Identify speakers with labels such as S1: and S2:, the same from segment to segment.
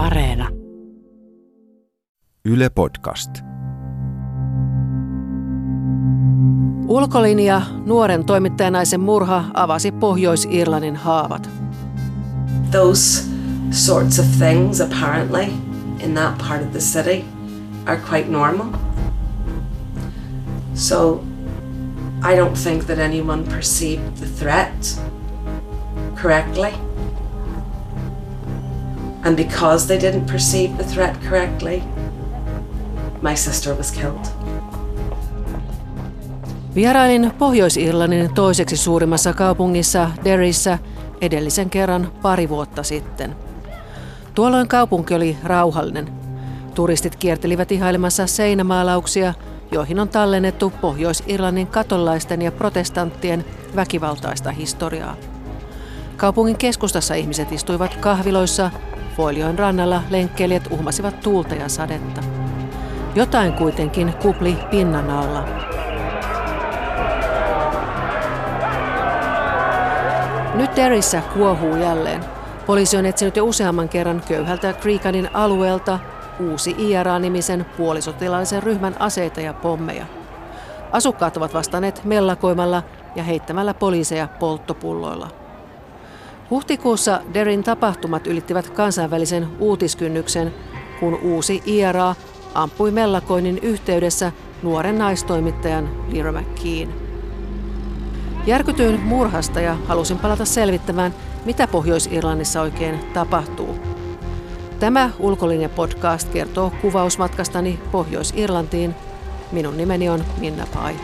S1: Areena.
S2: Yle Podcast.
S1: Ulkolinja, nuoren toimittajanaisen murha avasi Pohjois-Irlannin haavat.
S3: Those sorts of things apparently in that part of the city are quite normal. So I don't think that anyone perceived the threat correctly. And because they didn't perceive the threat correctly, my sister was killed.
S1: Vierailin Pohjois-Irlannin toiseksi suurimmassa kaupungissa Derryssä edellisen kerran pari vuotta sitten. Tuolloin kaupunki oli rauhallinen. Turistit kiertelivät ihailemassa seinämaalauksia, joihin on tallennettu Pohjois-Irlannin katolaisten ja protestanttien väkivaltaista historiaa. Kaupungin keskustassa ihmiset istuivat kahviloissa, Foilioin rannalla lenkkeilijät uhmasivat tuulta ja sadetta. Jotain kuitenkin kupli pinnan alla. Nyt Derryssä kuohuu jälleen. Poliisi on etsinyt jo useamman kerran köyhältä Creekanin alueelta uusi IRA-nimisen puolisotilaallisen ryhmän aseita ja pommeja. Asukkaat ovat vastanneet mellakoimalla ja heittämällä poliiseja polttopulloilla. Huhtikuussa Derin tapahtumat ylittivät kansainvälisen uutiskynnyksen, kun uusi IRA ampui mellakoinnin yhteydessä nuoren naistoimittajan Lyra McKean. Järkytyin murhasta ja halusin palata selvittämään, mitä Pohjois-Irlannissa oikein tapahtuu. Tämä Ulkolinja-podcast kertoo kuvausmatkastani Pohjois-Irlantiin. Minun nimeni on Minna Pai.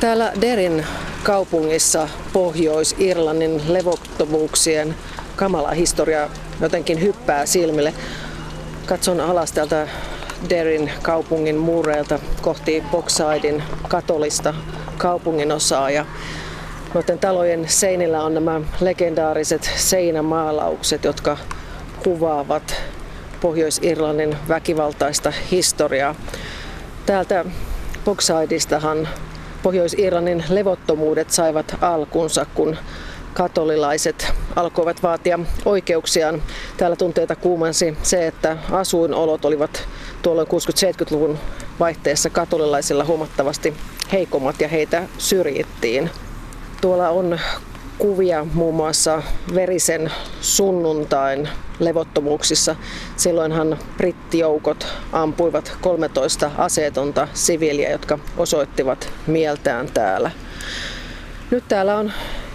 S1: Täällä Derin kaupungissa Pohjois-Irlannin levottomuuksien kamala historia jotenkin hyppää silmille. Katson alas täältä Derin kaupungin muureilta kohti Boxidein katolista kaupunginosaa ja noiden talojen seinillä on nämä legendaariset seinämaalaukset, jotka kuvaavat Pohjois-Irlannin väkivaltaista historiaa. Täältä Boxideistahan Pohjois-Irlannin levottomuudet saivat alkunsa, kun katolilaiset alkoivat vaatia oikeuksiaan. Täällä tunteita kuumansi se, että asuinolot olivat tuolloin 60-70-luvun vaihteessa katolilaisilla huomattavasti heikommat ja heitä syrjittiin. Tuolla on kuvia muun muassa verisen sunnuntain levottomuuksissa. Silloinhan brittijoukot ampuivat 13 aseetonta siviiliä, jotka osoittivat mieltään täällä. Nyt täällä on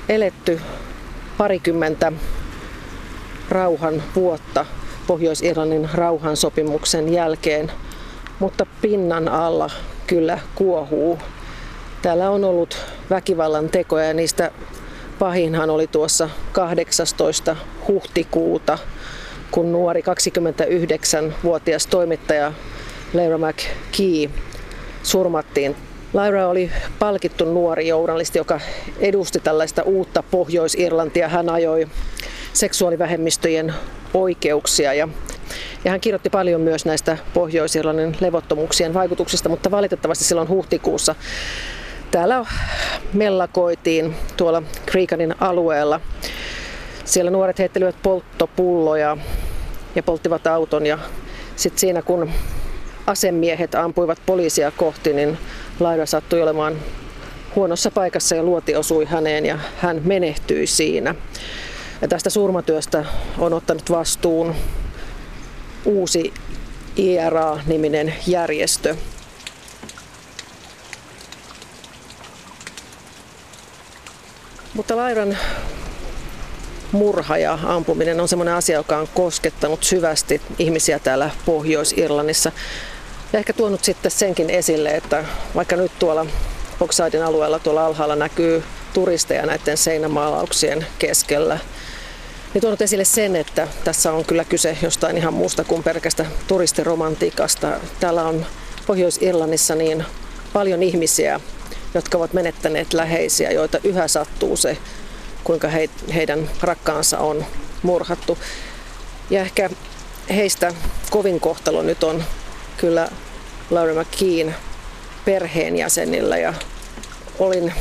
S1: eletty parikymmentä rauhan vuotta Pohjois-Irlannin rauhansopimuksen jälkeen, mutta pinnan alla kyllä kuohuu. Täällä on ollut väkivallan tekoja ja niistä pahinhan oli tuossa 18. huhtikuuta, kun nuori 29-vuotias toimittaja Leira McKee surmattiin Lyra oli palkittu nuori journalisti, joka edusti tällaista uutta Pohjois-Irlantia. Hän ajoi seksuaalivähemmistöjen oikeuksia ja, ja hän kirjoitti paljon myös näistä Pohjois-Irlannin levottomuuksien vaikutuksista, mutta valitettavasti silloin huhtikuussa täällä mellakoitiin tuolla Creekanin alueella. Siellä nuoret heittelivät polttopulloja ja polttivat auton ja sitten siinä kun asemiehet ampuivat poliisia kohti, niin Laira sattui olemaan huonossa paikassa ja luoti osui häneen ja hän menehtyi siinä. Ja tästä surmatyöstä on ottanut vastuun uusi IRA-niminen järjestö. Mutta Lairan murha ja ampuminen on sellainen asia, joka on koskettanut syvästi ihmisiä täällä Pohjois-Irlannissa. Ja ehkä tuonut sitten senkin esille, että vaikka nyt tuolla Boxidein alueella tuolla alhaalla näkyy turisteja näiden seinämaalauksien keskellä, niin tuonut esille sen, että tässä on kyllä kyse jostain ihan muusta kuin pelkästä turistiromantiikasta. Täällä on Pohjois-Irlannissa niin paljon ihmisiä, jotka ovat menettäneet läheisiä, joita yhä sattuu se, kuinka he, heidän rakkaansa on murhattu. Ja ehkä heistä kovin kohtalo nyt on kyllä Laura McKean perheenjäsenillä ja olin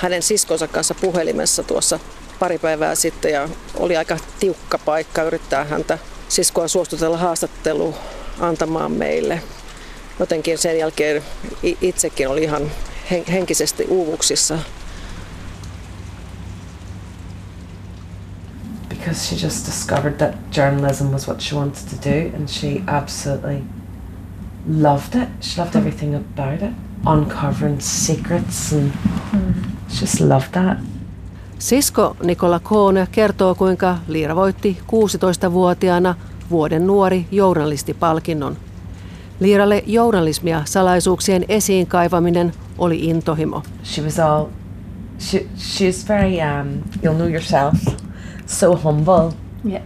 S1: hänen siskonsa kanssa puhelimessa tuossa pari päivää sitten ja oli aika tiukka paikka yrittää häntä siskoa suostutella haastattelu antamaan meille. Jotenkin sen jälkeen itsekin oli ihan henkisesti uuvuksissa.
S3: Because she just discovered that journalism was what she wanted to do and she absolutely loved it. She loved everything about it. Uncovering secrets and mm. she just loved that.
S1: Sisko Nikola Koone kertoo, kuinka Liira voitti 16-vuotiaana vuoden nuori journalistipalkinnon. Liiralle journalismia salaisuuksien esiin kaivaminen oli intohimo.
S3: She was all, she, she's very, um, you'll know yourself, so humble. Yeah.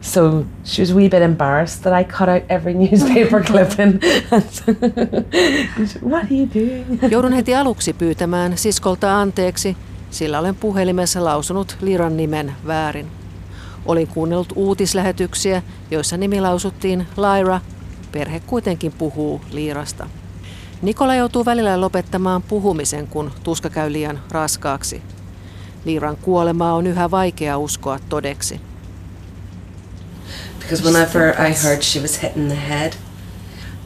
S3: So she was a wee bit embarrassed that I cut out every newspaper clipping. What are you doing?
S1: Joudun heti aluksi pyytämään siskolta anteeksi, sillä olen puhelimessa lausunut Liran nimen väärin. Olin kuunnellut uutislähetyksiä, joissa nimi lausuttiin Lyra. Perhe kuitenkin puhuu Liirasta. Nikola joutuu välillä lopettamaan puhumisen, kun tuska käy liian raskaaksi. Liiran kuolemaa on yhä vaikea uskoa todeksi.
S3: Because whenever I heard she was hit in the head,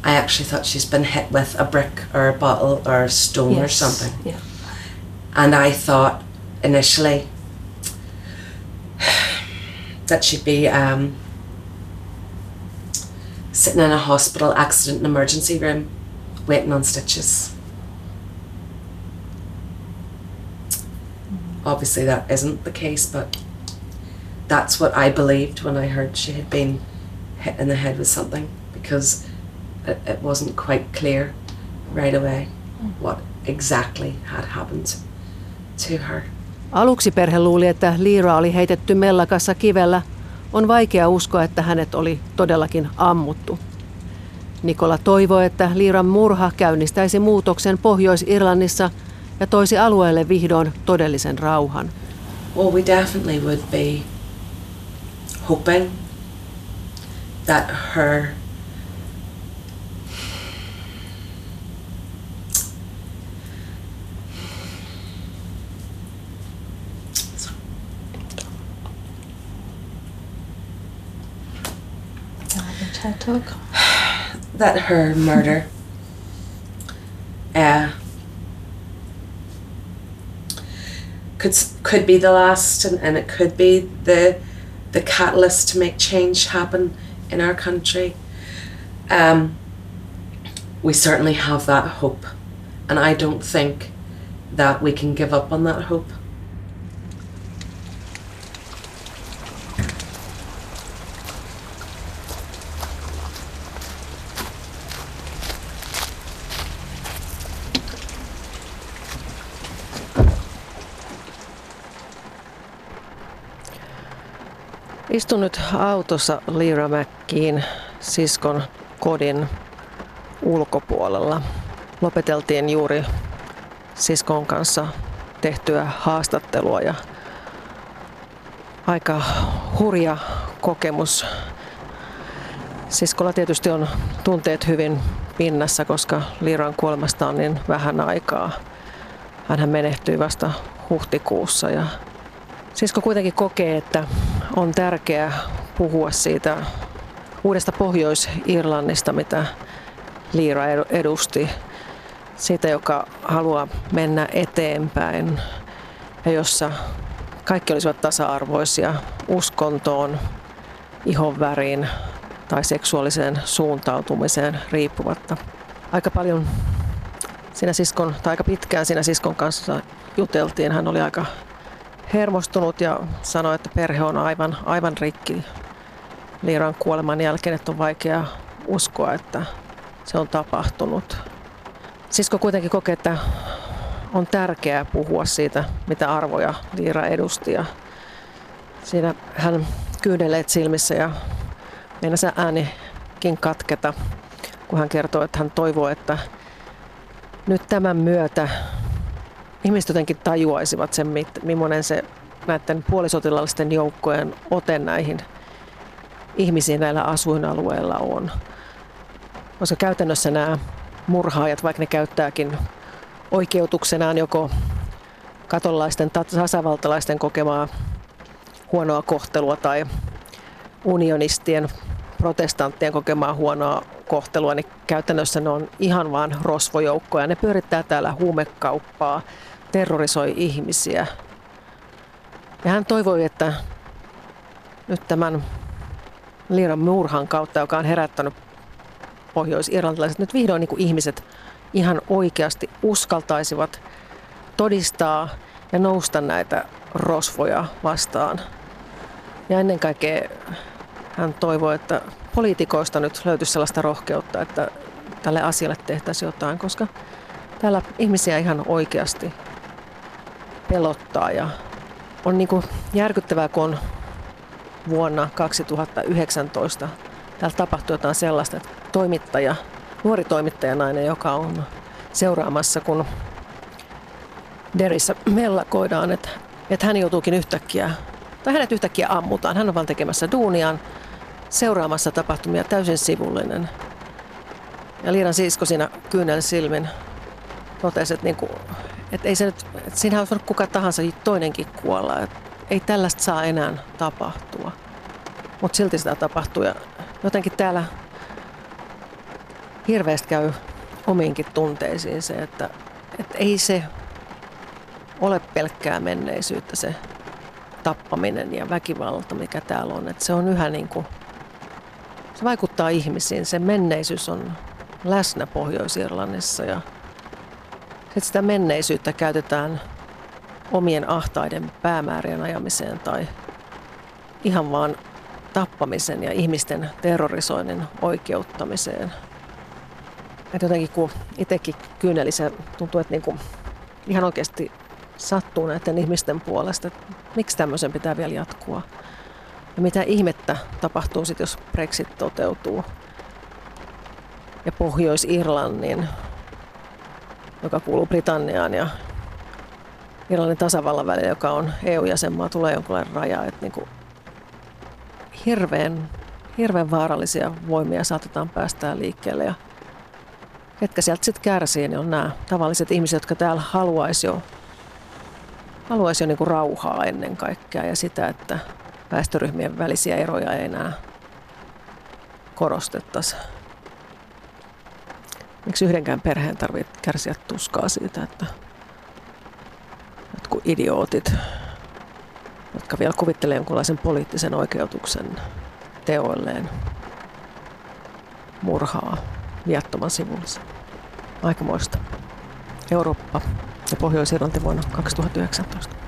S3: I actually thought she's been hit with a brick or a bottle or a stone yes. or something. Yeah. And I thought initially that she'd be um, sitting in a hospital accident and emergency room waiting on stitches. Obviously, that isn't the case, but that's what I believed when I heard she had been hit in the head with something because it, it wasn't quite clear right away what exactly had happened to her.
S1: Aluksi perhe luuli, että Liira oli heitetty mellakassa kivellä. On vaikea uskoa, että hänet oli todellakin ammuttu. Nikola toivoi, että Liiran murha käynnistäisi muutoksen Pohjois-Irlannissa ja toisi alueelle vihdoin todellisen rauhan.
S3: Well, we definitely would be hoping that her talk. That her murder uh, could could be the last, and, and it could be the the catalyst to make change happen in our country. Um, we certainly have that hope, and I don't think that we can give up on that hope.
S1: Istun nyt autossa Lyra Mäkkiin siskon kodin ulkopuolella. Lopeteltiin juuri siskon kanssa tehtyä haastattelua ja aika hurja kokemus. Siskolla tietysti on tunteet hyvin pinnassa, koska Liran kuolemasta on niin vähän aikaa. Hän menehtyi vasta huhtikuussa ja sisko kuitenkin kokee, että on tärkeää puhua siitä uudesta Pohjois-Irlannista, mitä Liira edusti. Siitä, joka haluaa mennä eteenpäin ja jossa kaikki olisivat tasa-arvoisia uskontoon, ihonväriin tai seksuaaliseen suuntautumiseen riippuvatta. Aika paljon siinä siskon, tai aika pitkään siinä siskon kanssa juteltiin. Hän oli aika hermostunut ja sanoi, että perhe on aivan, aivan rikki Liiran kuoleman jälkeen, että on vaikea uskoa, että se on tapahtunut. Sisko kuitenkin kokee, että on tärkeää puhua siitä, mitä arvoja Liira edusti. Ja siinä hän kyydeleet silmissä ja meinasi äänikin katketa, kun hän kertoo, että hän toivoo, että nyt tämän myötä ihmiset jotenkin tajuaisivat sen, millainen se näiden puolisotilallisten joukkojen ote näihin ihmisiin näillä asuinalueilla on. Koska käytännössä nämä murhaajat, vaikka ne käyttääkin oikeutuksenaan joko katolaisten tasavaltalaisten kokemaa huonoa kohtelua tai unionistien, protestanttien kokemaa huonoa kohtelua, niin käytännössä ne on ihan vaan rosvojoukkoja. Ne pyörittää täällä huumekauppaa, terrorisoi ihmisiä. Ja hän toivoi, että nyt tämän Liiran murhan kautta, joka on herättänyt pohjois-irlantilaiset, nyt vihdoin niin kuin ihmiset ihan oikeasti uskaltaisivat todistaa ja nousta näitä rosvoja vastaan. Ja ennen kaikkea hän toivoi, että poliitikoista nyt löytyisi sellaista rohkeutta, että tälle asialle tehtäisiin jotain, koska täällä ihmisiä ihan oikeasti pelottaa ja on niin kuin järkyttävää, kun on vuonna 2019 täällä tapahtui jotain sellaista, että toimittaja, nuori toimittajanainen, joka on seuraamassa, kun Derissä mellakoidaan, että, että hän joutuukin yhtäkkiä, tai hänet yhtäkkiä ammutaan. Hän on vain tekemässä duuniaan, seuraamassa tapahtumia täysin sivullinen. Ja Liiran sisko siinä kyynel silmin totesi, että, niinku, että ei se nyt, että siinä olisi kuka tahansa toinenkin kuolla. Että ei tällaista saa enää tapahtua. Mutta silti sitä tapahtuu ja jotenkin täällä hirveästi käy omiinkin tunteisiin se, että, että ei se ole pelkkää menneisyyttä se tappaminen ja väkivalta, mikä täällä on. Että se on yhä niin kuin, se vaikuttaa ihmisiin. Se menneisyys on läsnä Pohjois-Irlannissa ja sitten sitä menneisyyttä käytetään omien ahtaiden päämäärien ajamiseen tai ihan vaan tappamisen ja ihmisten terrorisoinnin oikeuttamiseen. Et jotenkin kun itsekin kyyneli, se tuntuu, että niinku ihan oikeasti sattuu näiden ihmisten puolesta, että miksi tämmöisen pitää vielä jatkua. Ja mitä ihmettä tapahtuu sitten, jos Brexit toteutuu. Ja Pohjois-Irlannin, joka kuuluu Britanniaan ja Irlannin tasavallan välillä, joka on EU-jäsenmaa, tulee jonkinlainen raja. Että niin kuin hirveän, hirveän vaarallisia voimia saatetaan päästää liikkeelle. Ja ketkä sieltä sitten kärsii, niin on nämä tavalliset ihmiset, jotka täällä haluaisi jo, haluaisi jo niin kuin rauhaa ennen kaikkea ja sitä, että väestöryhmien välisiä eroja ei enää korostettaisi. Miksi yhdenkään perheen tarvitse kärsiä tuskaa siitä, että jotkut idiootit, jotka vielä kuvittelee jonkunlaisen poliittisen oikeutuksen teoilleen, murhaa viattoman sivullisen. Aikamoista. Eurooppa ja Pohjois-Irlanti vuonna 2019.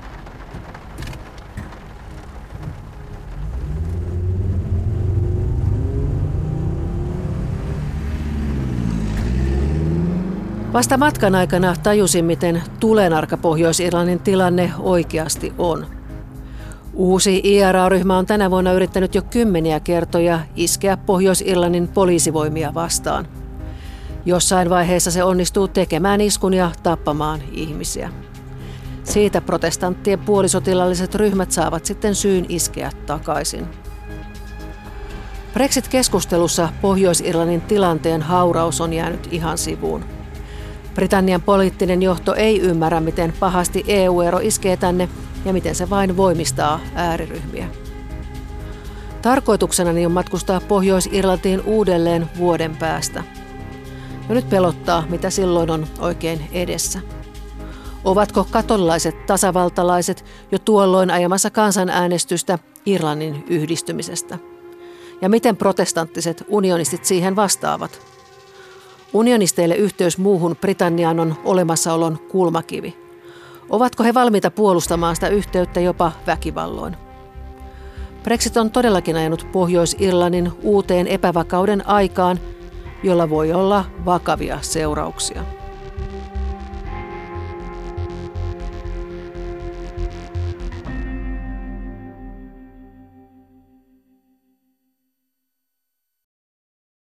S1: Vasta matkan aikana tajusin, miten tulenarka Pohjois-Irlannin tilanne oikeasti on. Uusi IRA-ryhmä on tänä vuonna yrittänyt jo kymmeniä kertoja iskeä Pohjois-Irlannin poliisivoimia vastaan. Jossain vaiheessa se onnistuu tekemään iskun ja tappamaan ihmisiä. Siitä protestanttien puolisotilalliset ryhmät saavat sitten syyn iskeä takaisin. Brexit-keskustelussa Pohjois-Irlannin tilanteen hauraus on jäänyt ihan sivuun. Britannian poliittinen johto ei ymmärrä, miten pahasti EU-ero iskee tänne ja miten se vain voimistaa ääriryhmiä. Tarkoituksenani on matkustaa Pohjois-Irlantiin uudelleen vuoden päästä. Ja nyt pelottaa, mitä silloin on oikein edessä. Ovatko katolaiset tasavaltalaiset jo tuolloin ajamassa kansanäänestystä Irlannin yhdistymisestä? Ja miten protestanttiset unionistit siihen vastaavat? Unionisteille yhteys muuhun Britanniaan on olemassaolon kulmakivi. Ovatko he valmiita puolustamaan sitä yhteyttä jopa väkivalloin? Brexit on todellakin ajanut Pohjois-Irlannin uuteen epävakauden aikaan, jolla voi olla vakavia seurauksia.